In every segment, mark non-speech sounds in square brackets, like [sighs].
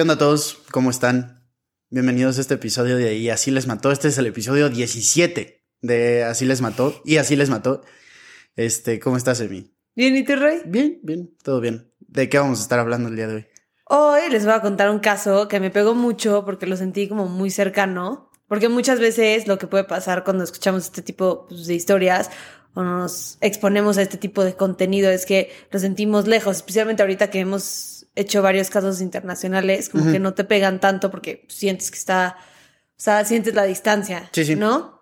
¿Qué onda a todos? ¿Cómo están? Bienvenidos a este episodio de Y así les mató. Este es el episodio 17 de Así les mató. Y así les mató. Este, ¿cómo estás, Emi? Bien, ¿y tú, Rey? Bien, bien, todo bien. ¿De qué vamos a estar hablando el día de hoy? Hoy les voy a contar un caso que me pegó mucho porque lo sentí como muy cercano. Porque muchas veces lo que puede pasar cuando escuchamos este tipo pues, de historias o nos exponemos a este tipo de contenido es que lo sentimos lejos, especialmente ahorita que hemos hecho varios casos internacionales, como que no te pegan tanto porque sientes que está, o sea, sientes la distancia, Sí, sí. ¿no?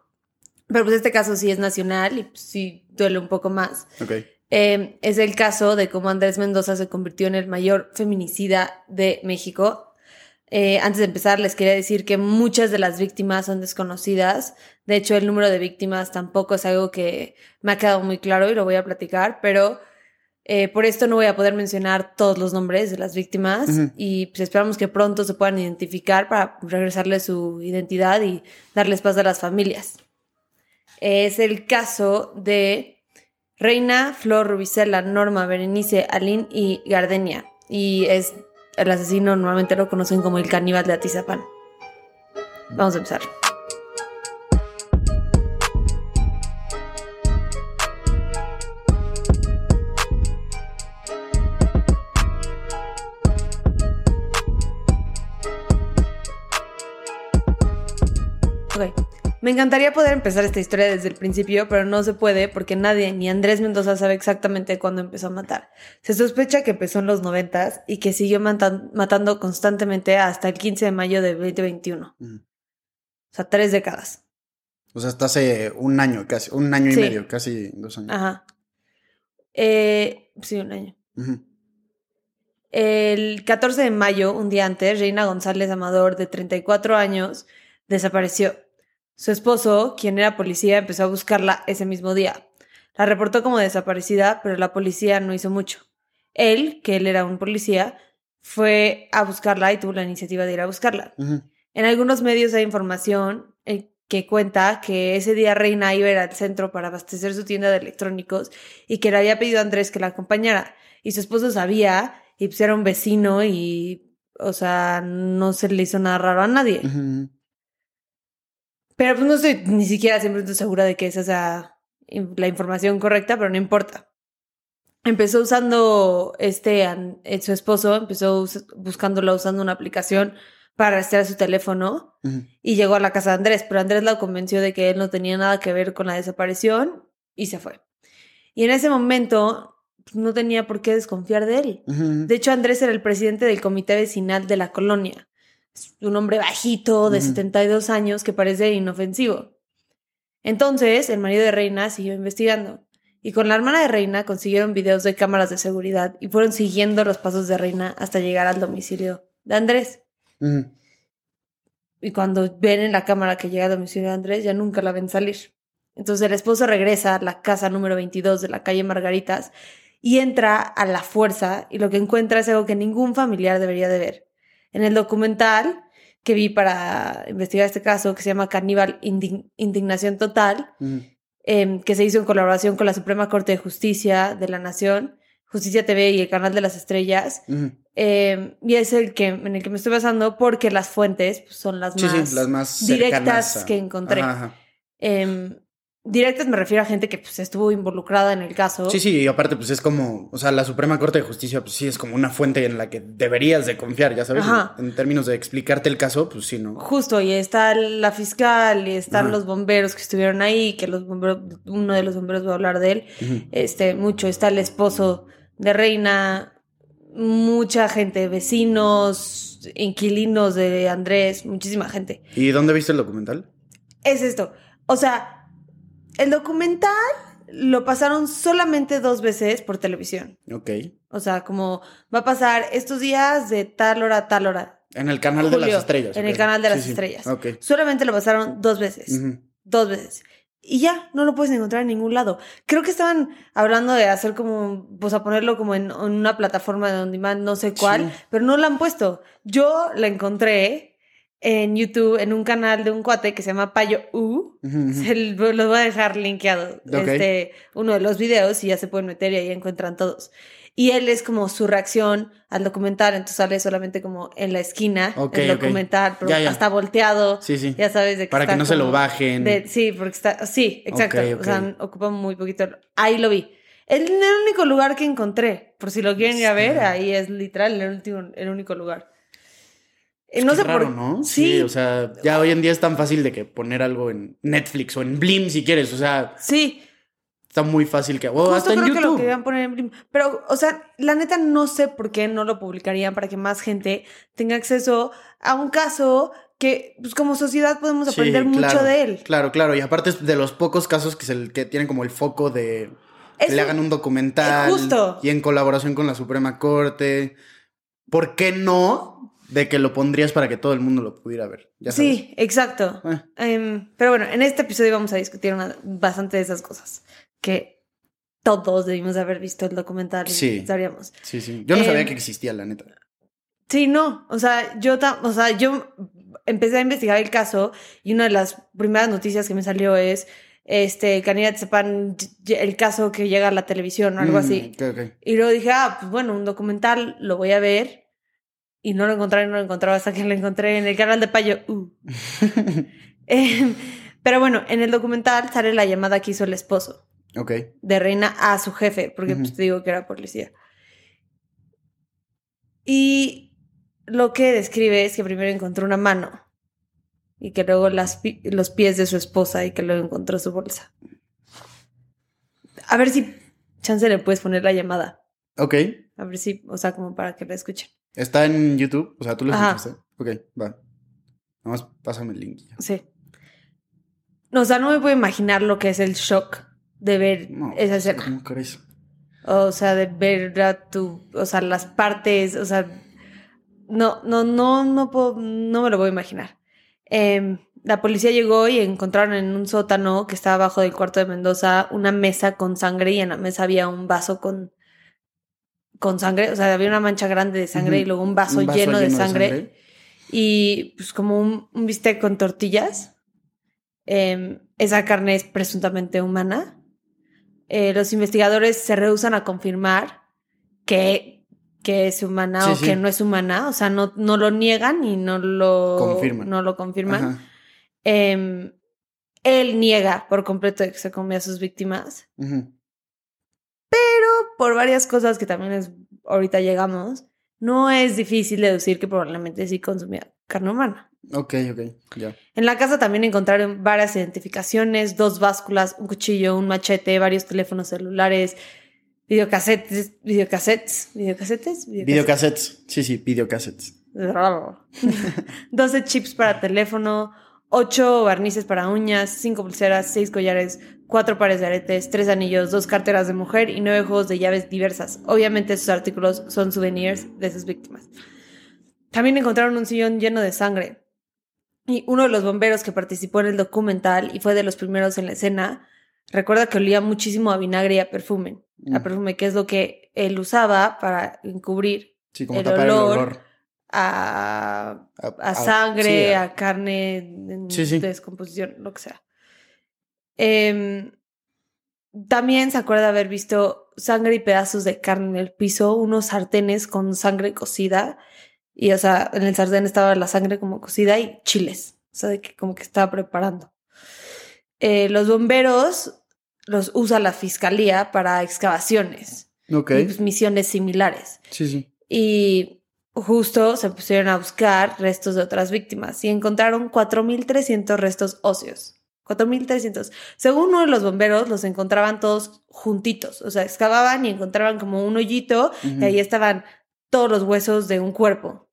Pero pues este caso sí es nacional y pues, sí duele un poco más. Ok. Eh, es el caso de cómo Andrés Mendoza se convirtió en el mayor feminicida de México. Eh, antes de empezar, les quería decir que muchas de las víctimas son desconocidas. De hecho, el número de víctimas tampoco es algo que me ha quedado muy claro y lo voy a platicar, pero eh, por esto no voy a poder mencionar todos los nombres de las víctimas y pues esperamos que pronto se puedan identificar para regresarles su identidad y darles paz a las familias. Es el caso de Reina, Flor, Rubicela, Norma, Berenice, Aline y Gardenia. Y es el asesino, normalmente lo conocen como el caníbal de Atizapán. Vamos a empezar. Me encantaría poder empezar esta historia desde el principio, pero no se puede porque nadie, ni Andrés Mendoza, sabe exactamente cuándo empezó a matar. Se sospecha que empezó en los noventas y que siguió matan- matando constantemente hasta el 15 de mayo de 2021. Ujú. O sea, tres décadas. O sea, hasta hace un año casi, un año y medio, casi dos años. Ajá. Eh, sí, un año. El 14 de mayo, un día antes, Reina González Amador, de 34 años, desapareció. Su esposo, quien era policía, empezó a buscarla ese mismo día. La reportó como desaparecida, pero la policía no hizo mucho. Él, que él era un policía, fue a buscarla y tuvo la iniciativa de ir a buscarla. En algunos medios hay información eh, que cuenta que ese día Reina iba a ir al centro para abastecer su tienda de electrónicos y que le había pedido a Andrés que la acompañara. Y su esposo sabía y pues era un vecino y, o sea, no se le hizo nada raro a nadie. Pero pues no estoy ni siquiera siempre segura de que esa sea la información correcta, pero no importa. Empezó usando este, eh, su esposo, empezó us- buscándola usando una aplicación para rastrear su teléfono y llegó a la casa de Andrés, pero Andrés la convenció de que él no tenía nada que ver con la desaparición y se fue. Y en ese momento pues, no tenía por qué desconfiar de él. De hecho, Andrés era el presidente del comité vecinal de la colonia. Un hombre bajito, de Ujú. 72 años, que parece inofensivo. Entonces, el marido de Reina siguió investigando. Y con la hermana de Reina consiguieron videos de cámaras de seguridad y fueron siguiendo los pasos de Reina hasta llegar al domicilio de Andrés. Y cuando ven en la cámara que llega al domicilio de Andrés, ya nunca la ven salir. Entonces el esposo regresa a la casa número 22 de la calle Margaritas y entra a la fuerza y lo que encuentra es algo que ningún familiar debería de ver. En el documental que vi para investigar este caso, que se llama Caníbal Indig- Indignación Total, Ujú. em, que se hizo en colaboración con la Suprema Corte de Justicia de la Nación, Justicia TV y el Canal de las Estrellas, eh, y es el que en el que me estoy basando porque las fuentes pues, son las Sí, más, sí, las más directas a- que encontré. Ajá, ajá. Em, directas me refiero a gente que pues, estuvo involucrada en el caso. Sí, sí, y aparte, pues es como, o sea, la Suprema Corte de Justicia, pues sí, es como una fuente en la que deberías de confiar, ya sabes, Ajá. en, términos de explicarte el caso, pues sí, ¿no? Justo, y está la fiscal, y están Ajá. los bomberos que estuvieron ahí, que los bomberos, uno de los bomberos va a hablar de él, este, mucho, está el esposo de Reina, mucha gente, vecinos, inquilinos de Andrés, muchísima gente. ¿Y dónde viste el documental? es esto. O sea, el documental lo pasaron solamente dos veces por televisión. Ok. O sea, como va a pasar estos días de tal hora a tal hora. En el canal de las estrellas. en el canal de las Sí, sí. estrellas. Ok. Solamente lo pasaron dos veces. Dos veces. Y ya, no lo puedes encontrar en ningún lado. Creo que estaban hablando de hacer como, pues a ponerlo como en, en una plataforma de on demand, no sé cuál, Sí. pero no la han puesto. Yo la encontré en YouTube, en un canal de un cuate que se llama Payo U. Ujú, ujú. Se lo lo voy a dejar linkeado, Ok. este, uno de los videos y ya se pueden meter y ahí encuentran todos. Y él es como su reacción al documental, entonces sale solamente como en la esquina Ok, el documental, pero Ya, ya. está volteado. Sí, sí. Ya sabes de que Para que está no se lo bajen. de- sí, porque está. Sí, exacto. O sea, ocupa muy poquito. Ahí lo vi. Es el único lugar que encontré. Por si lo quieren ir a ver, Está. ahí es literal el, último, el único lugar. Es no que sé raro, por ¿no? Sí, o sea, ya hoy en día es tan fácil de que poner algo en Netflix o en Blim si quieres. O sea, sí. está muy fácil que. O Justo hasta en creo que lo YouTube. querían poner en Blim. Pero, o sea, la neta no sé por qué no lo publicarían para que más gente tenga acceso a un caso que, pues como sociedad podemos Sí, aprender mucho de él. Claro, claro. Y aparte es de los pocos casos que, se, que tienen como el foco de que Es le un- hagan un documental. Justo. Y en colaboración con la Suprema Corte. ¿Por qué no? De que lo pondrías para que todo el mundo lo pudiera ver. Ya sabes. Sí, exacto. Eh. Em, pero bueno, en este episodio vamos a discutir una- bastante de esas cosas que todos debimos haber visto el documental y Sí. sabríamos. Sí, sí. Yo no sabía Em, que existía, la neta. Sí, no, o sea, yo, o sea, yo empecé a investigar el caso y una de las primeras noticias que me salió es, este, Canidad sepan el caso que llega a la televisión o algo Mm, así. Y luego dije, ah, pues bueno, un documental, lo voy a ver. Y no lo encontré, no lo encontraba hasta que lo encontré en el canal de Payo. Uh. [laughs] Eh, pero bueno, en el documental sale la llamada que hizo el esposo Ok. de Reina a su jefe, porque pues te digo que era policía. Y lo que describe es que primero encontró una mano y que luego las los pies de su esposa y que luego encontró su bolsa. A ver si chance le puedes poner la llamada. Ok. A ver si, o sea, como para que la escuchen. ¿Está en YouTube? O sea, tú lo escuchaste. Ok, va. Nada más pásame el link. ya. Sí. No, o sea, no me puedo imaginar lo que es el shock de ver No, esa escena. ¿Cómo crees? O sea, de ver a tu, o sea, las partes, o sea, no, no, no, no puedo, no me lo voy a imaginar. Em, la policía llegó y encontraron en un sótano que estaba abajo del cuarto de Mendoza una mesa con sangre y en la mesa había un vaso con, con sangre, o sea, había una mancha grande de sangre y luego un vaso, Un vaso lleno, de, sangre, y pues como un, un bistec con tortillas. Em, esa carne es presuntamente humana. Eh, los investigadores se rehusan a confirmar que, que es humana Sí, o sí. que no es humana. O sea, no, no lo niegan y no lo Confirman. No lo confirman. Em, él niega por completo que se comía a sus víctimas. Ujú. Por varias cosas que también es, ahorita llegamos, no es difícil deducir que probablemente sí consumía carne humana. Ok, ok, ya. En la casa también encontraron varias identificaciones, dos básculas, un cuchillo, un machete, varios teléfonos celulares, videocassettes, videocassettes, videocasetes, Videocassettes. Sí, sí, videocassettes. 12 [laughs] chips para teléfono, 8 barnices para uñas, 5 pulseras, 6 collares, 4 pares de aretes, 3 anillos, 2 carteras de mujer y 9 juegos de llaves diversas. Obviamente esos artículos son souvenirs de sus víctimas. También encontraron un sillón lleno de sangre. Y uno de los bomberos que participó en el documental y fue de los primeros en la escena, recuerda que olía muchísimo a vinagre y a perfume. A Mm. perfume, que es lo que él usaba para encubrir Sí, como El tapar el olor. A A, sangre, sí, a carne en Sí, sí. descomposición, lo que sea. Em, también se acuerda haber visto sangre y pedazos de carne en el piso, unos sartenes con sangre cocida. Y, o sea, en el sartén estaba la sangre como cocida y chiles. O sea, de que como que estaba preparando. Eh, los bomberos los usa la fiscalía para excavaciones Ok. y pues, misiones similares. Sí, sí. Y justo se pusieron a buscar restos de otras víctimas y encontraron 4.300 restos óseos. 4.300. Según uno de los bomberos, los encontraban todos juntitos. O sea, excavaban y encontraban como un hoyito y ahí estaban todos los huesos de un cuerpo.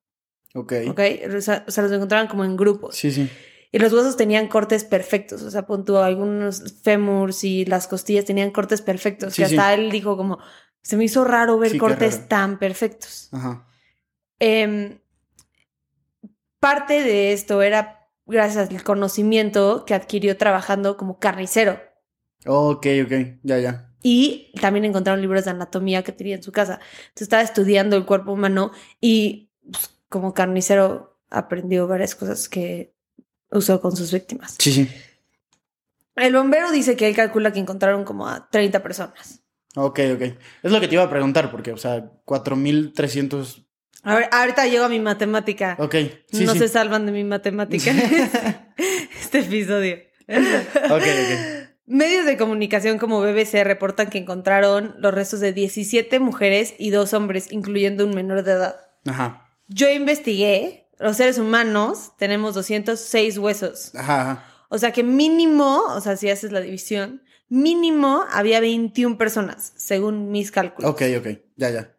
Ok. ¿Ok? O sea, o sea, los encontraban como en grupos. Sí, sí. Y los huesos tenían cortes perfectos. O sea, pon tú, algunos fémurs y las costillas tenían cortes perfectos. Sí, que sí. hasta él dijo como, se me hizo raro ver Sí, cortes raro. tan perfectos. Ajá. Em, parte de esto era gracias al conocimiento que adquirió trabajando como carnicero. Ok, ok. Ya, ya. Y también encontraron libros de anatomía que tenía en su casa. Entonces estaba estudiando el cuerpo humano y pues, como carnicero aprendió varias cosas que usó con sus víctimas. Sí, sí. El bombero dice que él calcula que encontraron como a 30 personas. Ok, ok. Es lo que te iba a preguntar, porque, o sea, 4300. A ver, ahorita llego a mi matemática. Ok, sí, no sí. se salvan de mi matemática. [laughs] [laughs] este episodio. Ok, ok. Medios de comunicación como BBC reportan que encontraron los restos de 17 mujeres y dos hombres, incluyendo un menor de edad. Ajá. Yo investigué, los seres humanos tenemos 206 huesos. Ajá, ajá. O sea que mínimo, o sea, si haces la división, mínimo había 21 personas, según mis cálculos. Ok, ok. Ya, ya.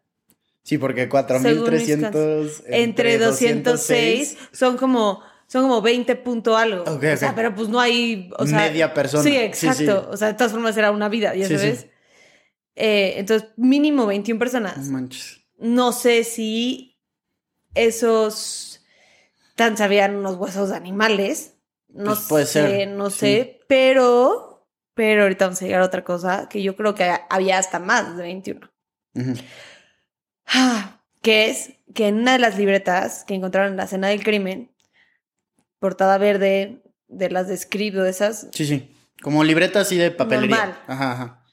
Sí, porque Según mis 4300 Entre 206 son como son como 20 punto algo. Ok, O sea, pero pues no hay, o sea, Media persona. Sí, exacto. sí. O sea, de todas formas era una vida, ya Sí, sabes. Eh, entonces, mínimo 21 No personas. manches. No sé si esos tan sabían unos huesos de animales. No Pues puede sé, ser, no sé, pero pero ahorita vamos a llegar a otra cosa que yo creo que había hasta más de 21. Ujú. Ah, [sighs] que es que en una de las libretas que encontraron en la escena del crimen, portada verde de las de Scribd o de esas, Sí, sí. Como libreta así de papelería. Normal. Ajá, ajá.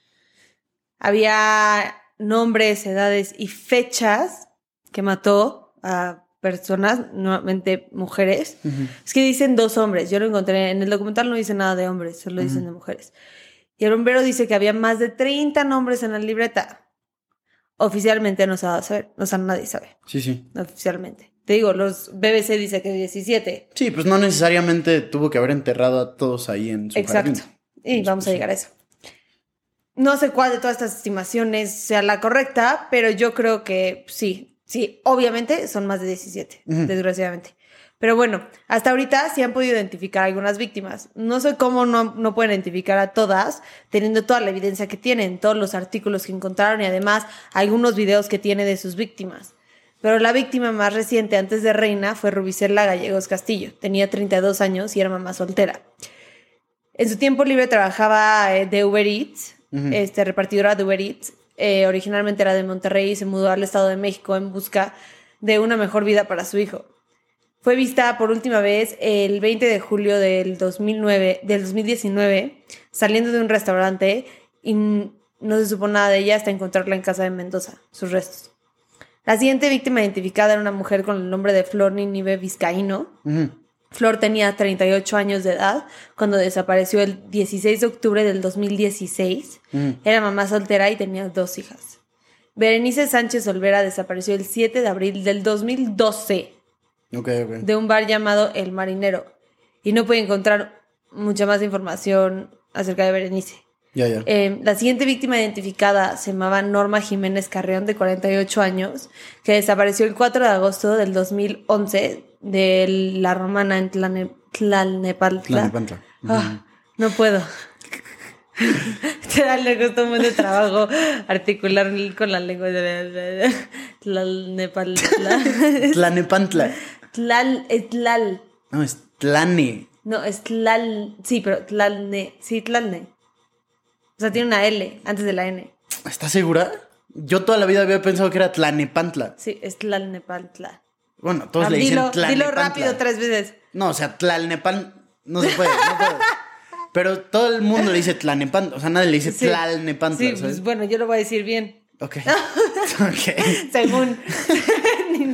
había nombres, edades y fechas que mató a personas, nuevamente mujeres. Es que dicen dos hombres, yo lo encontré, en el documental no dice nada de hombres, solo dicen de mujeres. Y el bombero dice que había más de 30 nombres en la libreta. Oficialmente no se dado a saber, o sea, nadie sabe, Sí, sí. oficialmente. Te digo, los BBC dice que 17. Sí, pues no necesariamente tuvo que haber enterrado a todos ahí en su Exacto. jardín. Y Pues, vamos a llegar a eso. No sé cuál de todas estas estimaciones sea la correcta, pero yo creo que sí, sí, obviamente son más de 17, Ujú. desgraciadamente. Pero bueno, hasta ahorita sí han podido identificar algunas víctimas. No sé cómo no, no pueden identificar a todas, teniendo toda la evidencia que tienen, todos los artículos que encontraron y además algunos videos que tiene de sus víctimas. Pero la víctima más reciente antes de Reina fue Rubicela Gallegos Castillo. Tenía 32 años y era mamá soltera. En su tiempo libre trabajaba eh, de Uber Eats, este, repartidora de Uber Eats. Eh, originalmente era de Monterrey y se mudó al Estado de México en busca de una mejor vida para su hijo. Fue vista por última vez el 20 de julio del 2009, del 2019, saliendo de un restaurante y no se supo nada de ella hasta encontrarla en casa de Mendoza, sus restos. La siguiente víctima identificada era una mujer con el nombre de Flor Ninive Vizcaíno, Ujú. Flor tenía 38 años de edad cuando desapareció el 16 de octubre del 2016. Ujú. Era mamá soltera y tenía dos hijas. Berenice Sánchez Olvera desapareció el 7 de abril del 2012 De un bar llamado El Marinero y no puede encontrar mucha más información acerca de Berenice. Eh, la siguiente víctima identificada se llamaba Norma Jiménez Carreón, de 48 años, que desapareció el 4 de agosto del 2011 de la romana en Tlane- Tlalnepantla. Tlalnepantla. Ah, no puedo. [laughs] Te le costó un de trabajo articular con la lengua de Tlalnepantla. Tlanepantla. [laughs] Tlal, es Tlal. No, es Tlane. No, es Tlal. Sí, pero Tlalne. Sí, Tlalne. O sea, tiene una L antes de la N. ¿Estás segura? Yo toda la vida había pensado que era Tlanepantla. Sí, es Tlalnepantla. Bueno, todos Ah, le dicen dilo, Tlalnepantla. dilo rápido tres veces. No, o sea, Tlalnepan... No se puede, no puedo. [laughs] Pero todo el mundo le dice Tlanepantla. O sea, nadie le dice Sí. Tlalnepantla, Sí, ¿sabes? pues bueno, yo lo voy a decir bien. Ok. [laughs] [laughs] ok. Según.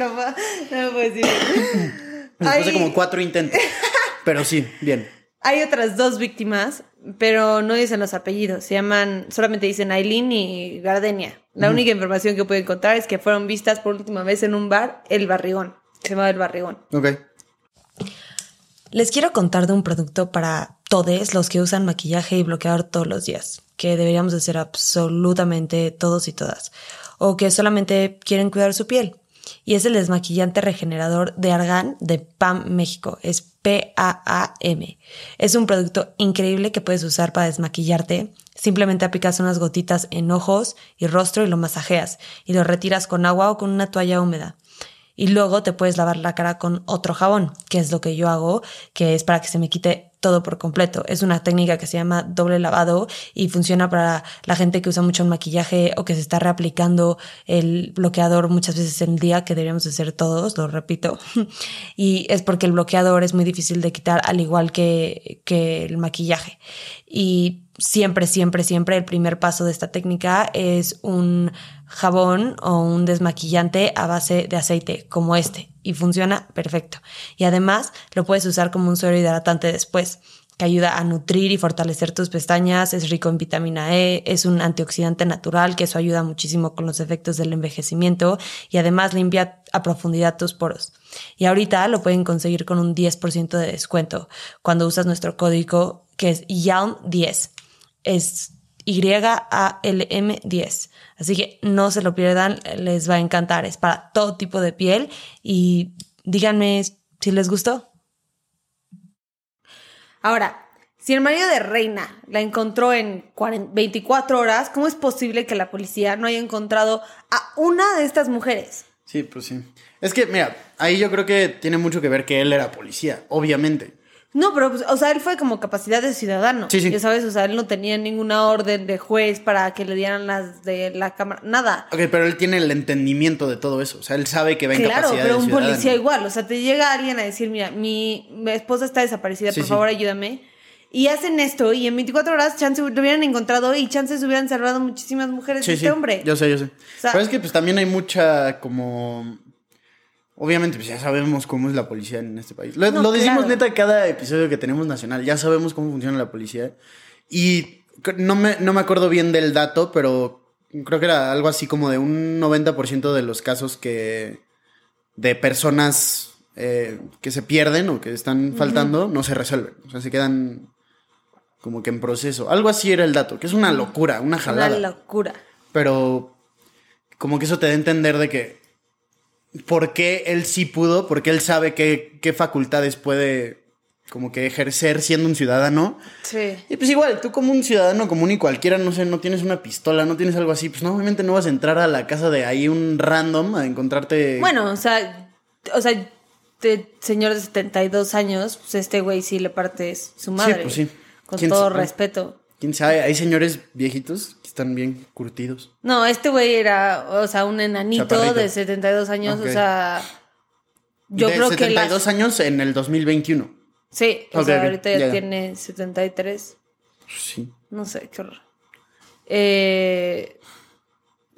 No, no me puedo decir bien. Después de Hay- como cuatro intentos. [laughs] Pero sí, bien. Hay otras dos víctimas, pero no dicen los apellidos. Se llaman, solamente dicen Aileen y Gardenia. La única información que puedo encontrar es que fueron vistas por última vez en un bar, El Barrigón. Se llamaba El Barrigón. Ok. Les quiero contar de un producto para todos los que usan maquillaje y bloqueador todos los días, que deberíamos de hacer absolutamente todos y todas, o que solamente quieren cuidar su piel. Y es el desmaquillante regenerador de Argan de PAM México. Es P-A-A-M. Es un producto increíble que puedes usar para desmaquillarte. Simplemente aplicas unas gotitas en ojos y rostro y lo masajeas y lo retiras con agua o con una toalla húmeda y luego te puedes lavar la cara con otro jabón, que es lo que yo hago, que es para que se me quite todo por completo. Es una técnica que se llama doble lavado y funciona para la gente que usa mucho el maquillaje o que se está reaplicando el bloqueador muchas veces en el día, que deberíamos hacer todos, lo repito. [laughs] y es porque el bloqueador es muy difícil de quitar al igual que, que el maquillaje. Y siempre, siempre, siempre el primer paso de esta técnica es un jabón o un desmaquillante a base de aceite como este y funciona perfecto. Y además lo puedes usar como un suero hidratante después que ayuda a nutrir y fortalecer tus pestañas, es rico en vitamina E, es un antioxidante natural, que eso ayuda muchísimo con los efectos del envejecimiento y además limpia a profundidad tus poros. Y ahorita lo pueden conseguir con un 10% de descuento cuando usas nuestro código que es YALM10. Es Y-A-L-M-10. Así que no se lo pierdan, les va a encantar. Es para todo tipo de piel y díganme si les gustó. Ahora, si el marido de Reina la encontró en 24 horas, ¿cómo es posible que la policía no haya encontrado a una de estas mujeres? Sí, pues sí. Es que, mira, ahí yo creo que tiene mucho que ver que él era policía, obviamente. No, pero, pues, o sea, él fue como capacidad de ciudadano. Sí, sí. Ya sabes, o sea, él no tenía ninguna orden de juez para que le dieran las de la cámara, nada. Ok, pero él tiene el entendimiento de todo eso. O sea, él sabe que va en Claro, capacidad pero de un ciudadano. policía igual. O sea, te llega alguien a decir, mira, mi, mi esposa está desaparecida, Sí, por favor, ayúdame. Y hacen esto, y en 24 horas, chance lo hubieran encontrado y chances hubieran salvado muchísimas mujeres de este hombre. Yo sé, yo sé. sea- pero es que pues también hay mucha como... Obviamente, pues ya sabemos cómo es la policía en este país. Lo, No, lo decimos claro. neta cada episodio que tenemos nacional. Ya sabemos cómo funciona la policía. Y no me, no me acuerdo bien del dato, pero creo que era algo así como de un 90% de los casos que... de personas eh, que se pierden o que están faltando, no se resuelven. O sea, se quedan como que en proceso. Algo así era el dato, que es una locura, una Una jalada. locura. Pero como que eso te da a entender de que por qué él sí pudo, porque él sabe qué, qué facultades puede como que ejercer siendo un ciudadano. Sí. Y pues igual, tú como un ciudadano común y cualquiera, no sé, no tienes una pistola, no tienes algo así, pues no, obviamente no vas a entrar a la casa de ahí un random a encontrarte... Bueno, o sea, o sea, de señor de 72 años, pues este güey sí le parte su madre. pues sí. Con ¿Quién todo respeto. ¿Quién sabe? Hay señores viejitos que están bien curtidos. No, este güey era, o sea, un enanito Chaparrito. de 72 años, o sea, yo de creo 72 que las... años en el 2021. Sí, o sea, ahorita ya, ya. tiene 73, Sí. no sé, qué horror. Eh,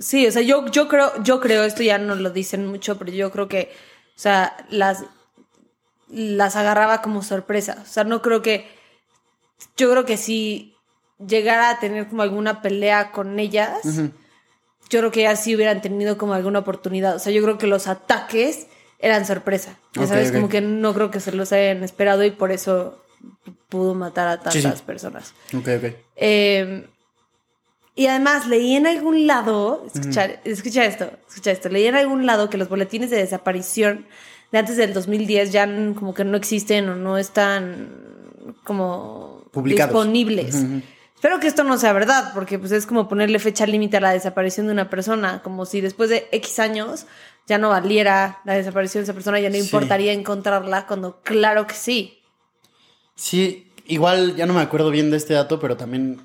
sí, o sea, yo, yo creo, yo creo, esto ya no lo dicen mucho, pero yo creo que, o sea, las, las agarraba como sorpresa. O sea, no creo que, yo creo que si llegara a tener como alguna pelea con ellas, yo creo que ellas sí hubieran tenido como alguna oportunidad. O sea, yo creo que los ataques eran sorpresa. Ya sabes, como que no creo que se los hayan esperado y por eso pudo matar a tantas Sí, sí. personas. Ok, ok. Eh, y además leí en algún lado, escucha, escucha esto, escucha esto, leí en algún lado que los boletines de desaparición de antes del 2010 ya como que no existen o no están como Publicados. disponibles. Espero que esto no sea verdad, porque pues es como ponerle fecha límite a la desaparición de una persona, como si después de X años ya no valiera la desaparición de esa persona, ya no Sí. importaría encontrarla, cuando claro que sí. Sí, igual ya no me acuerdo bien de este dato, pero también.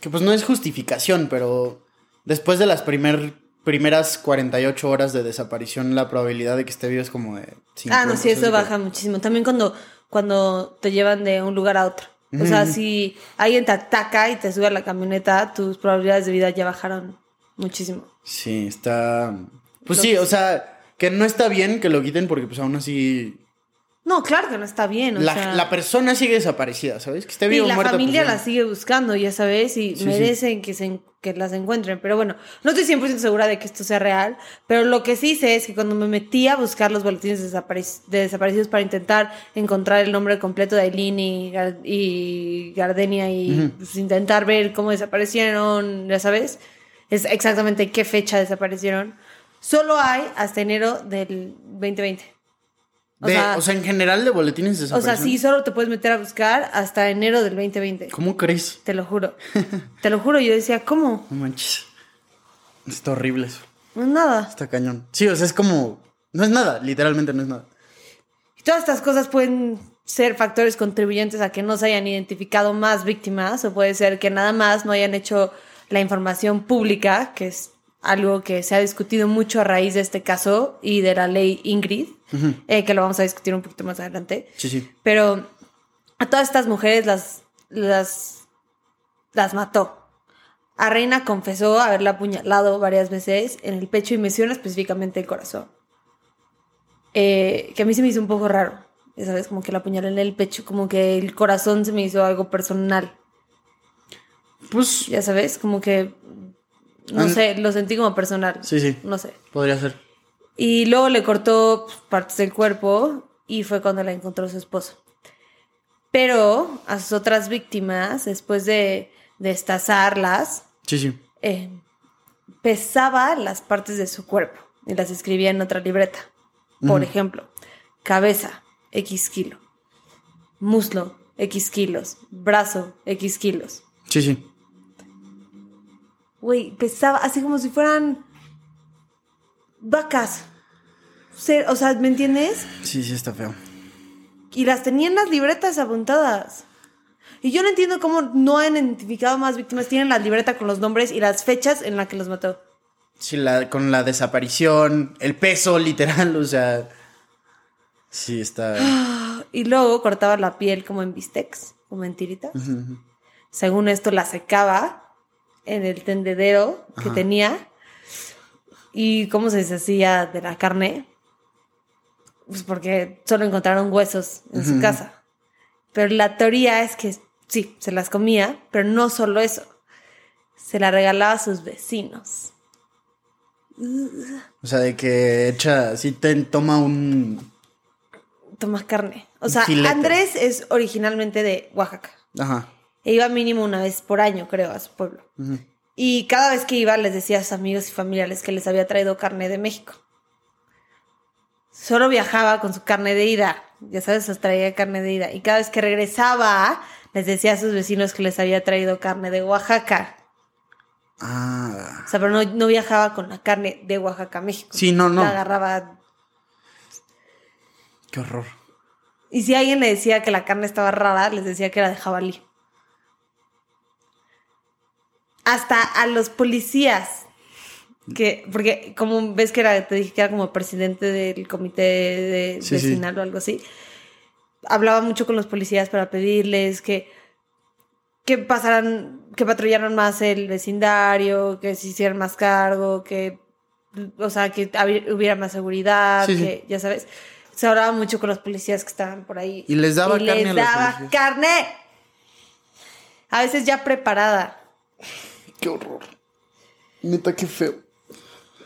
Que pues no es justificación, pero después de las primer, primeras 48 horas de desaparición, la probabilidad de que esté vivo es como de 50. Ah, no, sí, eso que- baja muchísimo. También cuando, cuando te llevan de un lugar a otro. O sea, si alguien te ataca y te sube a la camioneta, tus probabilidades de vida ya bajaron muchísimo. Sí, está. Pues Lo sí, que o sea, que no está bien que lo quiten porque pues aún así. No, claro que no está bien. O La, sea, la persona sigue desaparecida, ¿sabes? Que esté y vivo o la muerta, familia pues, la sigue buscando, ya sabes, y Sí, sí. merecen Que, se, que las encuentren. Pero bueno, no estoy 100% segura de que esto sea real, pero lo que sí sé es que cuando me metí a buscar los boletines de, desaparec- de desaparecidos para intentar encontrar el nombre completo de Aileen y, Gar- y Gardenia y pues, intentar ver cómo desaparecieron, ya sabes, es exactamente qué fecha desaparecieron, solo hay hasta enero del 2020. O, De- sea, o sea, en general de boletines de o sea, sí, solo te puedes meter a buscar hasta enero del 2020. ¿Cómo crees? Te lo juro. [laughs] Te lo juro. Yo decía, ¿cómo? No manches. Está horrible eso. No es nada. Está cañón. Sí, o sea, es como. No es nada, literalmente no es nada. Y todas estas cosas pueden ser factores contribuyentes a que no se hayan identificado más víctimas o puede ser que nada más no hayan hecho la información pública, que es algo que se ha discutido mucho a raíz de este caso y de la ley Ingrid, eh, que lo vamos a discutir un poquito más adelante. Sí, sí. Pero a todas estas mujeres las, las, las mató. A Reina confesó haberla apuñalado varias veces en el pecho y menciona específicamente el corazón. Eh, que a mí se me hizo un poco raro. Ya sabes, como que la apuñalé en el pecho, como que el corazón se me hizo algo personal. Pues Ya sabes, como que. No sé, lo sentí como personal. sí, sí. No sé. Podría ser. Y luego le cortó partes del cuerpo y fue cuando la encontró su esposo. Pero a sus otras víctimas, después de destazarlas, Sí, sí. eh, pesaba las partes de su cuerpo y las escribía en otra libreta. Por ejemplo, cabeza, X kilo. Muslo, X kilos. Brazo, X kilos. Sí, sí. Güey, pesaba así como si fueran vacas. O sea, ¿me entiendes? Sí, sí, está feo. Y las tenía en las libretas apuntadas. Y yo no entiendo cómo no han identificado más víctimas. Tienen la libreta con los nombres y las fechas en las que los mató. Sí, la, con la desaparición, el peso, literal, o sea. Sí, está. [gasps] Y luego cortaba la piel como en bistecs, como en tiritas. Según esto, la secaba en el tendedero que Ajá. tenía. ¿Y cómo se deshacía de la carne? Pues porque solo encontraron huesos en su casa. Pero la teoría es que sí, se las comía, pero no solo eso. Se la regalaba a sus vecinos. O sea, de que echa, sí te toma un. Toma carne. O sea, Filete. Andrés es originalmente de Oaxaca. Ajá. E iba mínimo una vez por año, creo, a su pueblo. Y cada vez que iba les decía a sus amigos y familiares que les había traído carne de México. Solo viajaba con su carne de ida. Ya sabes, les traía carne de ida. Y cada vez que regresaba, les decía a sus vecinos que les había traído carne de Oaxaca. Ah. O sea, pero no, no viajaba con la carne de Oaxaca México. Sí, no, no. La agarraba. Qué horror. Y si alguien le decía que la carne estaba rara, les decía que era de jabalí. Hasta a los policías. Que, porque como ves que era, te dije que era como presidente del comité de Sí, sí. vecinal o algo así. Hablaba mucho con los policías para pedirles que, que pasaran, que patrullaran más el vecindario, que se hicieran más cargo, que, o sea, que hubiera más seguridad, Sí, sí. que, ya sabes. Se hablaba mucho con los policías que estaban por ahí. Y les daba Y carne les a los daba policías. carne. A veces ya preparada. Qué horror. Neta, qué feo.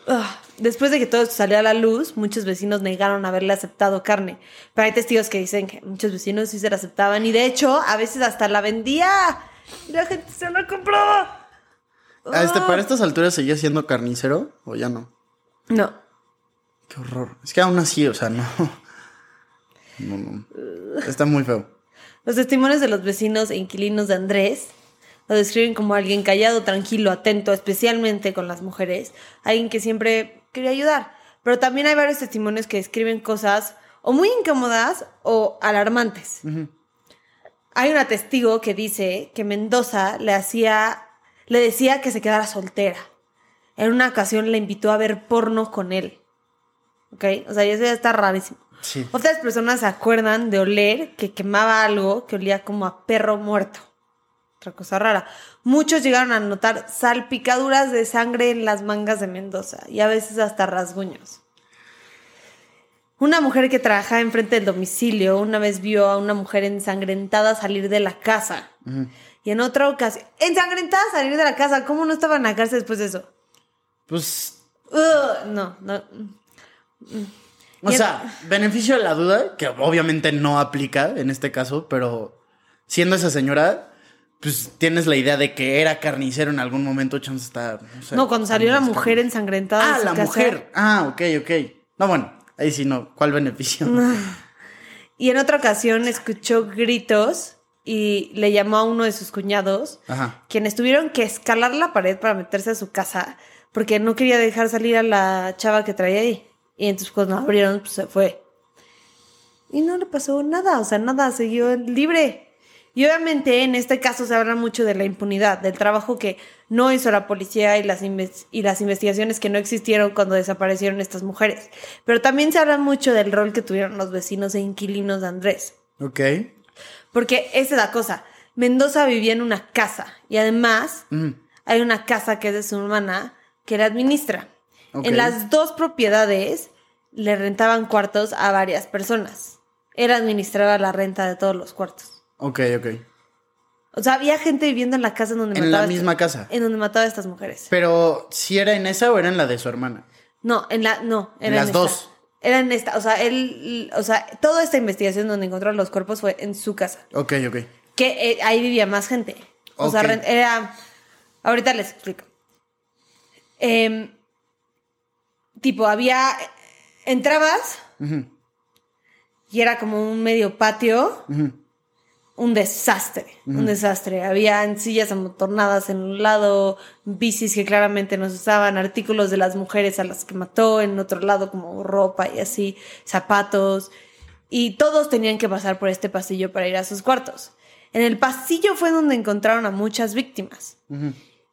Ah, Después de que todo esto salió a la luz, muchos vecinos negaron haberle aceptado carne. Pero hay testigos que dicen que muchos vecinos sí se la aceptaban y de hecho a veces hasta la vendía. Y la gente se la compraba. A este, Ah. ¿Para estas alturas seguía siendo carnicero o ya no? No. Qué horror. Es que aún así, o sea, no. [laughs] No, no. Está muy feo. Los testimonios de los vecinos e inquilinos de Andrés lo describen como alguien callado, tranquilo, atento, especialmente con las mujeres, alguien que siempre quería ayudar. Pero también hay varios testimonios que describen cosas o muy incómodas o alarmantes. Hay una testigo que dice que Mendoza le hacía, le decía que se quedara soltera. En una ocasión le invitó a ver porno con él. ¿Ok? O sea, eso ya está rarísimo. Sí. Otras personas se acuerdan de oler que quemaba algo que olía como a perro muerto. Otra cosa rara. Muchos llegaron a notar salpicaduras de sangre en las mangas de Mendoza y a veces hasta rasguños. Una mujer que trabajaba enfrente del domicilio una vez vio a una mujer ensangrentada salir de la casa. Y en otra ocasión, ensangrentada salir de la casa. ¿Cómo no estaba en la cárcel después de eso? Pues, no, no. o en- sea, beneficio de la duda, que obviamente no aplica en este caso, pero siendo esa señora, pues tienes la idea de que era carnicero en algún momento, chance está. No, sé, No, cuando salió la mujer ensangrentada. Ah, la casa. mujer. Ah, ok, ok. No, bueno, ahí sí no. ¿Cuál beneficio? [laughs] Y en otra ocasión escuchó gritos y le llamó a uno de sus cuñados, Ajá. quienes tuvieron que escalar la pared para meterse a su casa porque no quería dejar salir a la chava que traía ahí. Y entonces cuando abrieron, pues se fue. Y no le pasó nada, o sea, nada, siguió libre. Y obviamente en este caso se habla mucho de la impunidad, del trabajo que no hizo la policía y las, y las investigaciones que no existieron cuando desaparecieron estas mujeres. Pero también se habla mucho del rol que tuvieron los vecinos e inquilinos de Andrés. Ok. Porque esa es la cosa. Mendoza vivía en una casa y además Mm, hay una casa que es de su hermana que la administra. En las dos propiedades le rentaban cuartos a varias personas. Él administraba la renta de todos los cuartos. Ok, ok. O sea, había gente viviendo en la casa en donde En mataba la a misma casa. En donde mataba a estas mujeres. Pero, ¿si era en esa o era en la de su hermana? No, en la, no, era En en las esta. dos. Era en esta, o sea, él, o sea, toda esta investigación donde encontraron los cuerpos fue en su casa. Ok, ok. Que eh, ahí vivía más gente. O sea, era. Ahorita les explico. Em, tipo, había. Entrabas y era como un medio patio. ujú. Un desastre, un desastre. Había sillas amotornadas en un lado, bicis que claramente no se usaban, artículos de las mujeres a las que mató, en otro lado como ropa y así, zapatos. Y todos tenían que pasar por este pasillo para ir a sus cuartos. En el pasillo fue donde encontraron a muchas víctimas.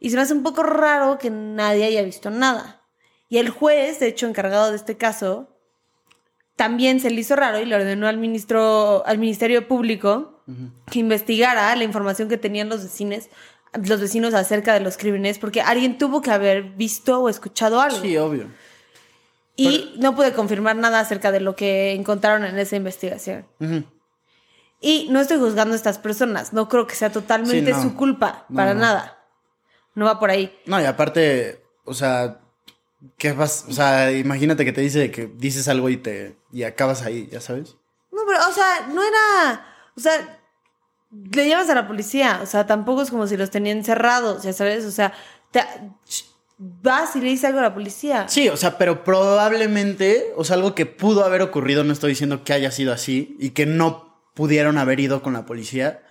Y se me hace un poco raro que nadie haya visto nada. Y el juez, de hecho, encargado de este caso, también se le hizo raro y le ordenó al ministro, al Ministerio Público que investigara la información que tenían los vecinos, los vecinos acerca de los crímenes, porque alguien tuvo que haber visto o escuchado algo. Sí, obvio. y no pude confirmar nada acerca de lo que encontraron en esa investigación. Y no estoy juzgando a estas personas, no creo que sea totalmente Sí, no. su culpa, No, para no. nada. No va por ahí. No, y aparte, o sea, ¿qué vas? O sea, imagínate que te dice que dices algo y te y acabas ahí, ya sabes. No, pero, o sea, no era. O sea, le llamas a la policía. O sea, tampoco es como si los tenían encerrados, ya sabes. O sea, te- vas y le dices algo a la policía. Sí, o sea, pero probablemente, o sea, algo que pudo haber ocurrido, no estoy diciendo que haya sido así y que no pudieron haber ido con la policía,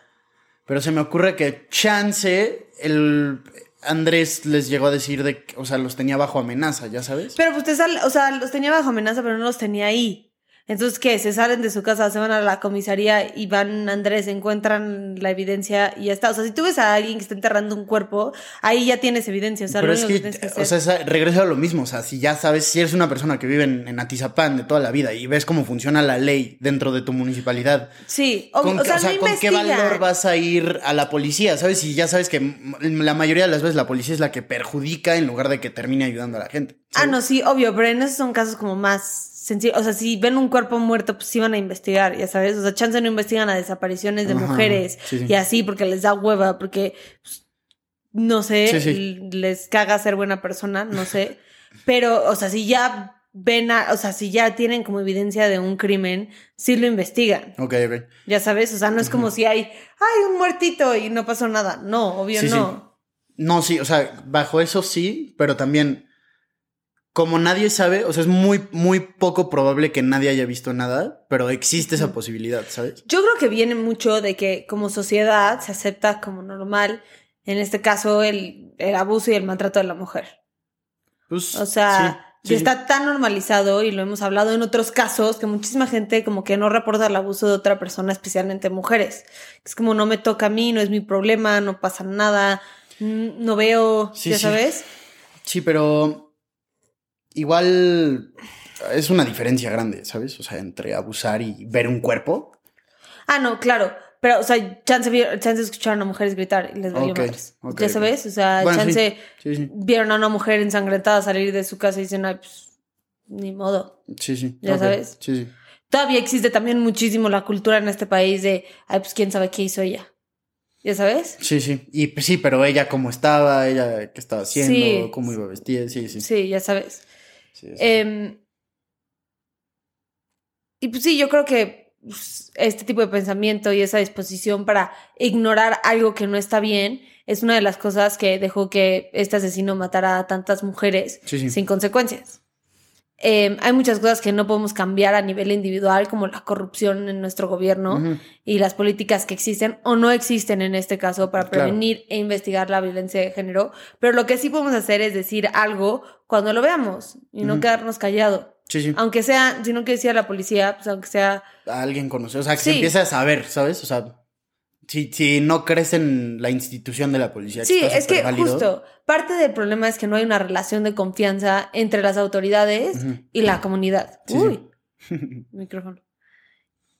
pero se me ocurre que chance el Andrés les llegó a decir de, que, o sea, los tenía bajo amenaza, ya sabes. Pero pues te sale, o sea, los tenía bajo amenaza, pero no los tenía ahí. Entonces, ¿qué? Se salen de su casa, se van a la comisaría y van Andrés, encuentran la evidencia y ya está. O sea, si tú ves a alguien que está enterrando un cuerpo, ahí ya tienes evidencia. O sea, Pero lo es que, o sea, esa- regreso a lo mismo. O sea, si ya sabes, si eres una persona que vive en, en Atizapán de toda la vida y ves cómo funciona la ley dentro de tu municipalidad, sí, o, ¿con, o sea, o sea, no ¿con qué valor vas a ir a la policía? ¿Sabes? Si ya sabes que la mayoría de las veces la policía es la que perjudica en lugar de que termine ayudando a la gente. Ah, no, sí, obvio, pero en esos son casos como más. O sea, si ven un cuerpo muerto, pues sí van a investigar, ya sabes. O sea, chance no investigan a desapariciones de Ajá, mujeres sí, sí. y así porque les da hueva, porque pues, no sé, Sí, les caga ser buena persona, no sé. Pero, o sea, si ya ven, a- o sea, si ya tienen como evidencia de un crimen, sí lo investigan, Ok, ok. ya sabes. O sea, no es como si hay, hay un muertito y no pasó nada. No, obvio no. No, sí, o sea, bajo eso sí, pero también, como nadie sabe, o sea, es muy, muy poco probable que nadie haya visto nada, pero existe esa posibilidad, ¿sabes? Yo creo que viene mucho de que como sociedad se acepta como normal, en este caso, el, el abuso y el maltrato de la mujer. Pues, O sea, sí, sí, está tan normalizado y lo hemos hablado en otros casos que muchísima gente como que no reporta el abuso de otra persona, especialmente mujeres. Es como no me toca a mí, no es mi problema, no pasa nada, no veo, Sí, ya sabes. Sí, pero igual es una diferencia grande, ¿sabes? O sea, entre abusar y ver un cuerpo. Ah, no, claro. Pero, o sea, chance, chance escucharon a mujeres gritar y les valió Ok, madres. ok, ya sabes, o sea, Bueno, chance sí, sí. vieron a una mujer ensangrentada salir de su casa y dicen, ay, pues, ni modo. Sí, sí. Ya sabes. Sí, sí. Todavía existe también muchísimo la cultura en este país de, ay, pues, quién sabe qué hizo ella. ¿Ya sabes? Sí, sí. Y pues, sí, pero ella cómo estaba, ella qué estaba haciendo, cómo iba vestida, sí, sí. Sí, ya sabes. Sí. Em, y pues sí, yo creo que pues, este tipo de pensamiento y esa disposición para ignorar algo que no está bien es una de las cosas que dejó que este asesino matara a tantas mujeres Sí, sí. sin consecuencias. Eh, hay muchas cosas que no podemos cambiar a nivel individual, como la corrupción en nuestro gobierno y las políticas que existen o no existen en este caso para Claro. prevenir e investigar la violencia de género. Pero lo que sí podemos hacer es decir algo cuando lo veamos y no quedarnos callado. Sí, sí. Aunque sea, si no que decía la policía, pues aunque sea A alguien conoce. O sea, que Sí. se empiece a saber, ¿sabes? O sea, si, si no crees en la institución de la policía. Sí, es que superválido. justo parte del problema es que no hay una relación de confianza entre las autoridades y la comunidad. Sí, Uy, sí. [laughs] micrófono.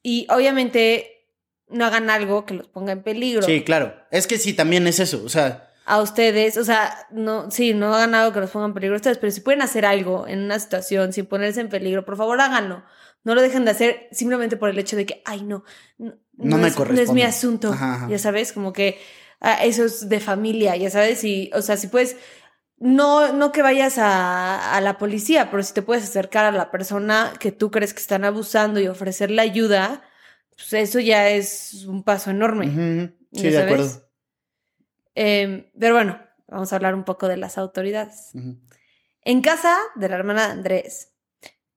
Y obviamente no hagan algo que los ponga en peligro Sí, claro. Es que sí, también es eso. O sea, a ustedes. O sea, no, sí, no hagan algo que los ponga en peligro a ustedes, pero si pueden hacer algo en una situación sin ponerse en peligro, por favor háganlo. No lo dejen de hacer simplemente por el hecho de que, ay, no, no, No me es, no es mi corresponde. asunto. Ajá, ajá. Ya sabes, como que ah, eso es de familia, ya sabes. Y, o sea, si puedes, no, no que vayas a, a la policía, pero si te puedes acercar a la persona que tú crees que están abusando y ofrecerle ayuda, pues eso ya es un paso enorme. sí, ¿ya de sabes? acuerdo. Eh, pero bueno, vamos a hablar un poco de las autoridades. En casa de la hermana de Andrés,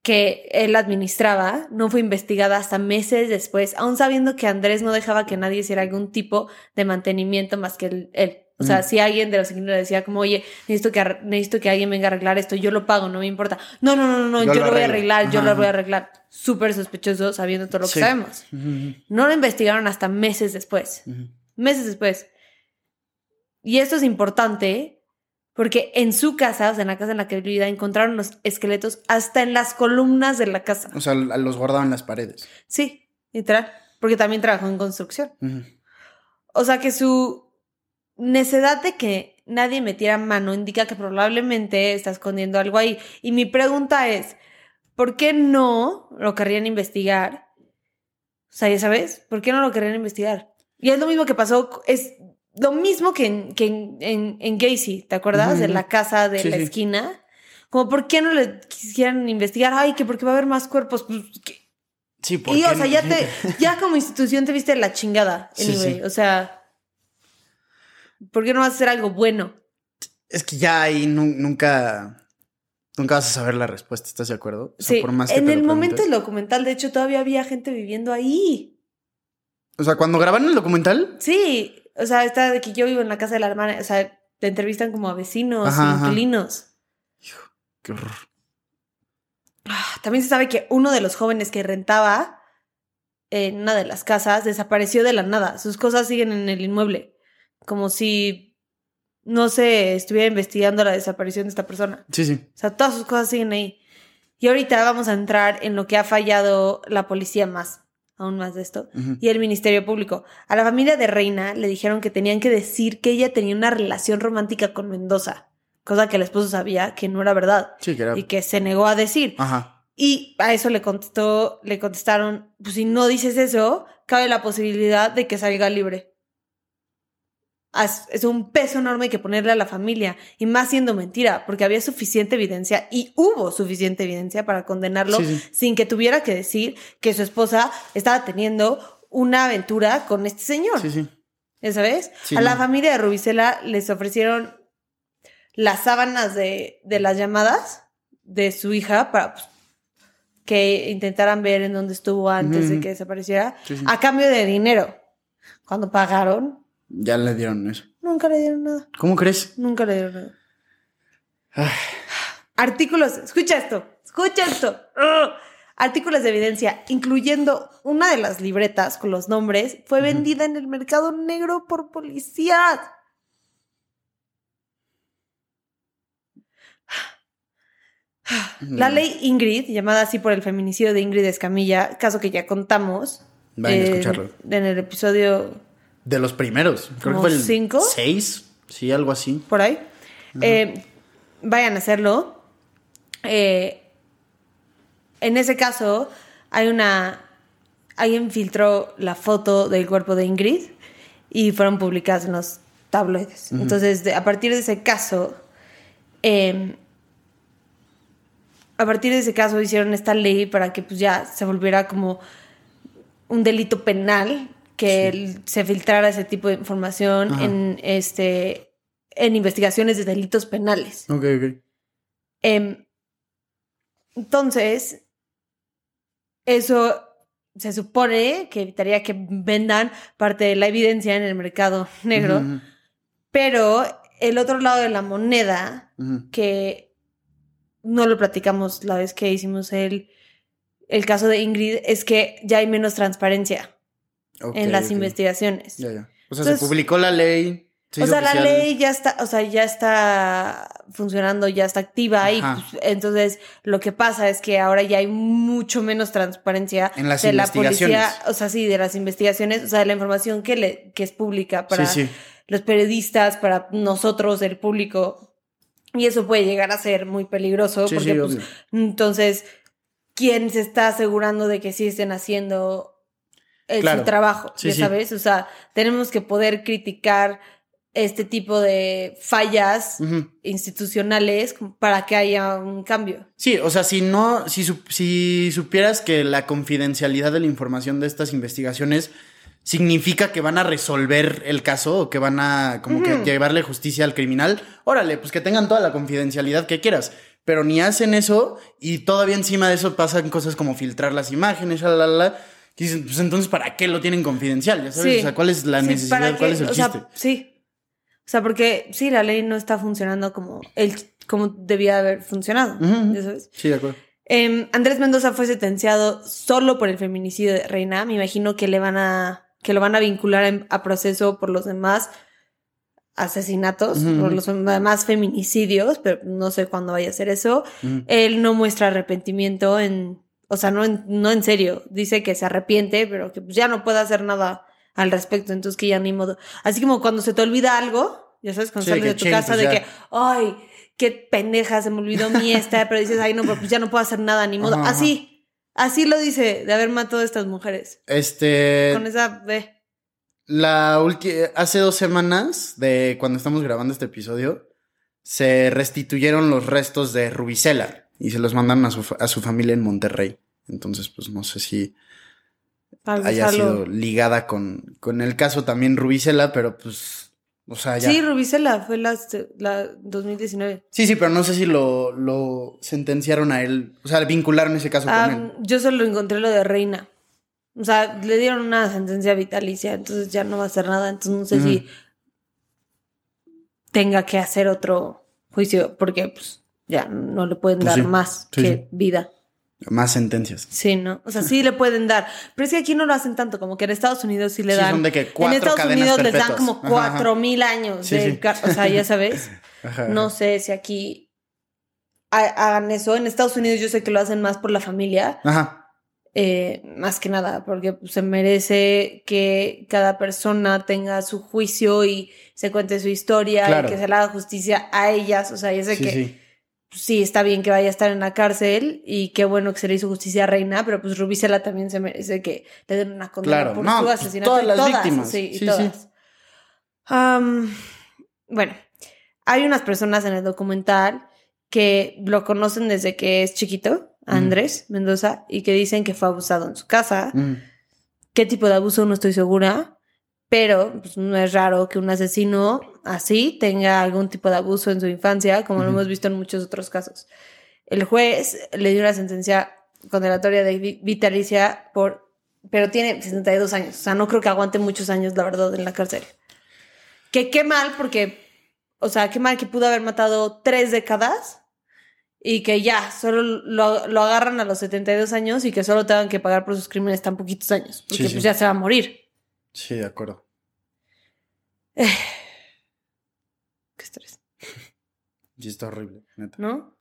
que él administraba, no fue investigada hasta meses después, aún sabiendo que Andrés no dejaba que nadie hiciera algún tipo de mantenimiento más que él. él. O sea, Mm. si alguien de los inquilinos le decía como, oye, necesito que, necesito que alguien venga a arreglar esto, yo lo pago, no me importa. No, no, no, no, no Yo yo, lo lo voy a arreglar, yo Ajá, lo voy a arreglar. Súper sospechoso sabiendo todo lo Sí. que sabemos. No lo investigaron hasta meses después meses después. Y esto es importante porque en su casa, o sea, en la casa en la que vivía, encontraron los esqueletos hasta en las columnas de la casa. O sea, los guardaban en las paredes. Sí, literal, porque también trabajó en construcción. O sea que su necedad de que nadie metiera mano indica que probablemente está escondiendo algo ahí. Y mi pregunta es, ¿por qué no lo querrían investigar? O sea, ya sabes, ¿por qué no lo querrían investigar? Y es lo mismo que pasó, es lo mismo que en, que en, en, en Gacy, ¿te acuerdas? Ujú. En la casa de Sí, la sí. esquina. Como, ¿por qué no le quisieran investigar? Ay, que porque va a haber más cuerpos. Pues, ¿qué? Sí, ¿por Y, o sea, ya te, [laughs] ya como institución te viste la chingada, anyway. sí. O sea, ¿por qué no vas a hacer algo bueno? Es que ya ahí nu- nunca. Nunca vas a saber la respuesta, ¿estás de acuerdo? O sea, Sí, por más que en el momento del documental, de hecho, todavía había gente viviendo ahí. O sea, cuando grabaron el documental. Sí, o sea, está de que yo vivo en la casa de la hermana, o sea, te entrevistan como a vecinos, Ajá, inquilinos. Qué horror. Ah, También se sabe que uno de los jóvenes que rentaba en una de las casas desapareció de la nada. Sus cosas siguen en el inmueble, como si no se estuviera investigando la desaparición de esta persona. Sí, sí. O sea, todas sus cosas siguen ahí. Y ahorita vamos a entrar en lo que ha fallado la policía más, aún más de esto, y el Ministerio Público. A la familia de Reina le dijeron que tenían que decir que ella tenía una relación romántica con Mendoza, cosa que el esposo sabía que no era verdad Sí, que era. y que se negó a decir. Ajá. Y a eso le contestó, le contestaron, pues si no dices eso, cabe la posibilidad de que salga libre. Es un peso enorme que ponerle a la familia, y más siendo mentira, porque había suficiente evidencia y hubo suficiente evidencia para condenarlo Sí, sí. sin que tuviera que decir que su esposa estaba teniendo una aventura con este señor. Sí, sí. ¿Ya sabes? Sí, a la no. familia de Rubicela les ofrecieron las sábanas de, de las llamadas de su hija para pues, que intentaran ver en dónde estuvo antes de que desapareciera, a cambio de dinero. Cuando pagaron, Ya le dieron eso. nunca le dieron nada. ¿Cómo crees? Nunca le dieron nada. Ay, Artículos, escucha esto, escucha esto. Ugh. Artículos de evidencia, incluyendo una de las libretas con los nombres, fue vendida en el mercado negro por policías. La ley Ingrid, llamada así por el feminicidio de Ingrid Escamilla, caso que ya contamos Vayan a eh, escucharlo. en el episodio De los primeros. Creo que ¿Como fue el cinco? seis. Sí, algo así. por ahí. Eh, vayan a hacerlo. Eh, en ese caso, hay una. Alguien filtró la foto del cuerpo de Ingrid y fueron publicadas en los tabloides. Entonces, de- a partir de ese caso, eh, a partir de ese caso hicieron esta ley para que pues ya se volviera como un delito penal que se filtrara ese tipo de información Ajá. en este en investigaciones de delitos penales. Ok, ok. Em, Entonces, eso se supone que evitaría que vendan parte de la evidencia en el mercado negro, pero el otro lado de la moneda, que no lo platicamos la vez que hicimos el, el caso de Ingrid, es que ya hay menos transparencia En las investigaciones. Ya, ya. O sea, Entonces- se publicó la ley. se o sea, la ley ya está, o sea, ya está funcionando, ya está activa y pues, entonces lo que pasa es que ahora ya hay mucho menos transparencia En las de la policía, o sea, sí, de las investigaciones, o sea, de la información que le que es pública para Sí, sí. los periodistas, para nosotros, el público. Y eso puede llegar a ser muy peligroso Sí, porque sí, pues, entonces ¿quién se está asegurando de que sí estén haciendo el, Claro. su trabajo? Sí, ya sí. sabes, o sea, tenemos que poder criticar este tipo de fallas institucionales para que haya un cambio. Sí, o sea, si no, si, si supieras que la confidencialidad de la información de estas investigaciones significa que van a resolver el caso o que van a como que llevarle justicia al criminal, órale, pues que tengan toda la confidencialidad que quieras. Pero ni hacen eso y todavía encima de eso pasan cosas como filtrar las imágenes, la, la, la. Pues entonces, ¿para qué lo tienen confidencial? ¿Ya sabes? Sí. O sea, ¿cuál es la Sí, necesidad? ¿Cuál es el o sea, chiste? sí. O sea, porque sí, la ley no está funcionando como, el, como debía haber funcionado. Ya sabes. Sí, de acuerdo. Em, Andrés Mendoza fue sentenciado solo por el feminicidio de Reina. Me imagino que le van a que lo van a vincular en- a proceso por los demás asesinatos, Ujú. por los demás feminicidios, pero no sé cuándo vaya a ser eso. Él no muestra arrepentimiento en, o sea, no en, no en serio. Dice que se arrepiente, pero que pues ya no puede hacer nada al respecto, entonces que ya ni modo. Así como cuando se te olvida algo, ya sabes, cuando Sí, sales de tu ching, casa pues de que, ay, qué pendeja, se me olvidó mi esta, pero dices, ay, no, pero pues ya no puedo hacer nada, ni modo. Ajá, ajá. Así, así lo dice, de haber matado a estas mujeres. Este. Con esa, ve. La última, hace dos semanas de cuando estamos grabando este episodio, se restituyeron los restos de Rubicela y se los mandaron a su, a su familia en Monterrey. Entonces, pues no sé si tal haya sido ligada con, con el caso también Rubicela, pero pues, o sea, ya. Sí, Sí, Rubicela fue la, la 2019. sí, pero no sé si lo, lo sentenciaron a él, o sea, vincularon ese caso Ah, con él. yo solo encontré lo de Reina. O sea, le dieron una sentencia vitalicia, entonces ya no va a hacer nada. Entonces no sé si tenga que hacer otro juicio, porque pues ya no le pueden Pues dar sí, más sí, que sí. vida. Más sentencias. Sí, ¿no? O sea, sí le pueden dar. Pero es que aquí no lo hacen tanto, como que en Estados Unidos sí le dan. son de que cuatro en Estados Unidos les dan como cuatro ajá. mil años. De O sea, ya sabes. [laughs] Ajá, No sé si aquí ha- hagan eso. En Estados Unidos yo sé que lo hacen más por la familia. Ajá. eh, más que nada, porque pues, se merece que cada persona tenga su juicio y se cuente su historia Claro. y que se le haga justicia a ellas. O sea, yo sé Sí, que sí. Sí está bien que vaya a estar en la cárcel y qué bueno que se le hizo justicia a Reina, pero pues Rubicela también se merece que le den una condena Claro, por no, su asesinato. todas las víctimas. Sí, y Sí, sí. todas. Am, bueno, hay unas personas en el documental que lo conocen desde que es chiquito, Ujú. Andrés Mendoza, y que dicen que fue abusado en su casa. Mm. ¿Qué tipo de abuso? No estoy segura, pero pues, no es raro que un asesino así tenga algún tipo de abuso en su infancia, como lo hemos visto en muchos otros casos. El juez le dio una sentencia condenatoria de vi- vitalicia por, pero tiene 62 años, o sea, no creo que aguante muchos años, la verdad, en la cárcel. Que qué mal, porque, o sea, qué mal que pudo haber matado tres décadas y que ya, solo lo, lo agarran a los 72 años y que solo tengan que pagar por sus crímenes tan poquitos años, porque Sí, sí. pues ya se va a morir. Sí, de acuerdo. Qué [sighs] estrés, Sí, está horrible, neta. ¿no?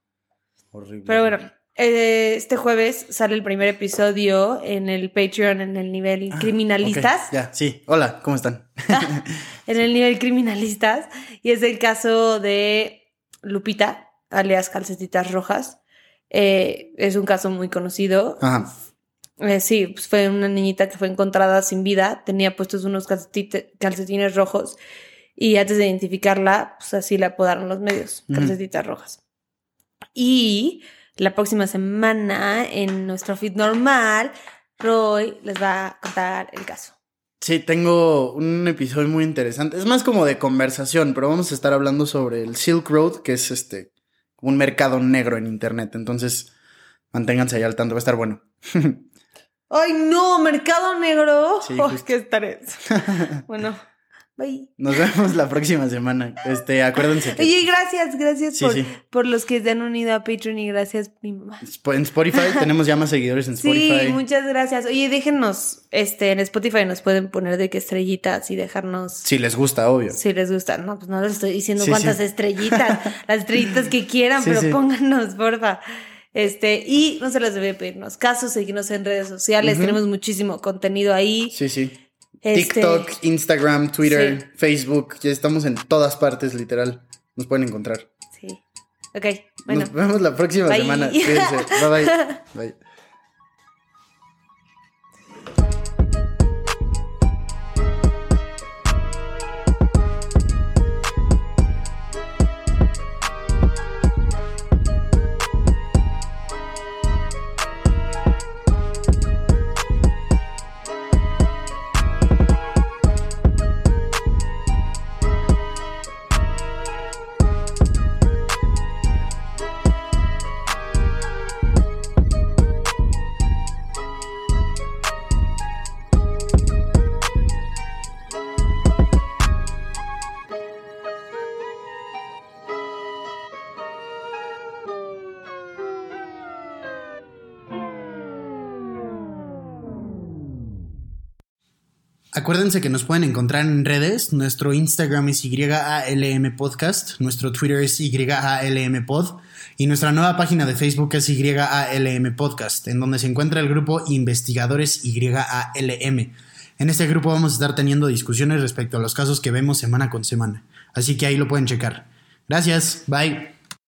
Horrible. Pero bueno, eh, este jueves sale el primer episodio en el Patreon en el nivel Ah, criminalistas. Ya, sí. Hola, ¿cómo están? [laughs] en el nivel criminalistas. Y es el caso de Lupita, alias Calcetitas Rojas. Eh, es un caso muy conocido. Ajá. Eh, sí, pues fue una niñita que fue encontrada sin vida. Tenía puestos unos calcetines rojos. Y antes de identificarla, pues así la apodaron los medios, Ujú. calcetitas rojas. Y la próxima semana, en nuestro feed normal, Roy les va a contar el caso. Sí, tengo un episodio muy interesante. Es más como de conversación, pero vamos a estar hablando sobre el Silk Road, que es este un mercado negro en internet. Entonces, manténganse ahí al tanto, va a estar bueno. [laughs] Ay, no, Mercado Negro. Sí, justo. qué estrés. [laughs] bueno, bye. Nos vemos la próxima semana. Este, acuérdense que Oye, gracias, gracias Sí, por, sí. por los que se han unido a Patreon y gracias, mi mamá. en Spotify [laughs] tenemos ya más seguidores en Spotify. Sí, muchas gracias. Oye, déjenos, este, en Spotify nos pueden poner de qué estrellitas y dejarnos Si les gusta, obvio. si les gusta. No, pues no les estoy diciendo Sí, cuántas estrellitas, [laughs] las estrellitas que quieran, pero pónganos, porfa. Este, y no se les debe pedirnos casos, seguirnos en redes sociales, tenemos muchísimo contenido ahí. Sí, sí. Este- TikTok, Instagram, Twitter, Sí. Facebook, ya estamos en todas partes, literal. Nos pueden encontrar. Sí. Ok, bueno. Nos vemos la próxima Bye. semana. Cuídense. [laughs] Bye bye. Bye. [laughs] Acuérdense que nos pueden encontrar en redes. Nuestro Instagram es YALM Podcast, nuestro Twitter es YALM Pod y nuestra nueva página de Facebook es YALM Podcast, en donde se encuentra el grupo Investigadores YALM. En este grupo vamos a estar teniendo discusiones respecto a los casos que vemos semana con semana, así que ahí lo pueden checar. Gracias, bye.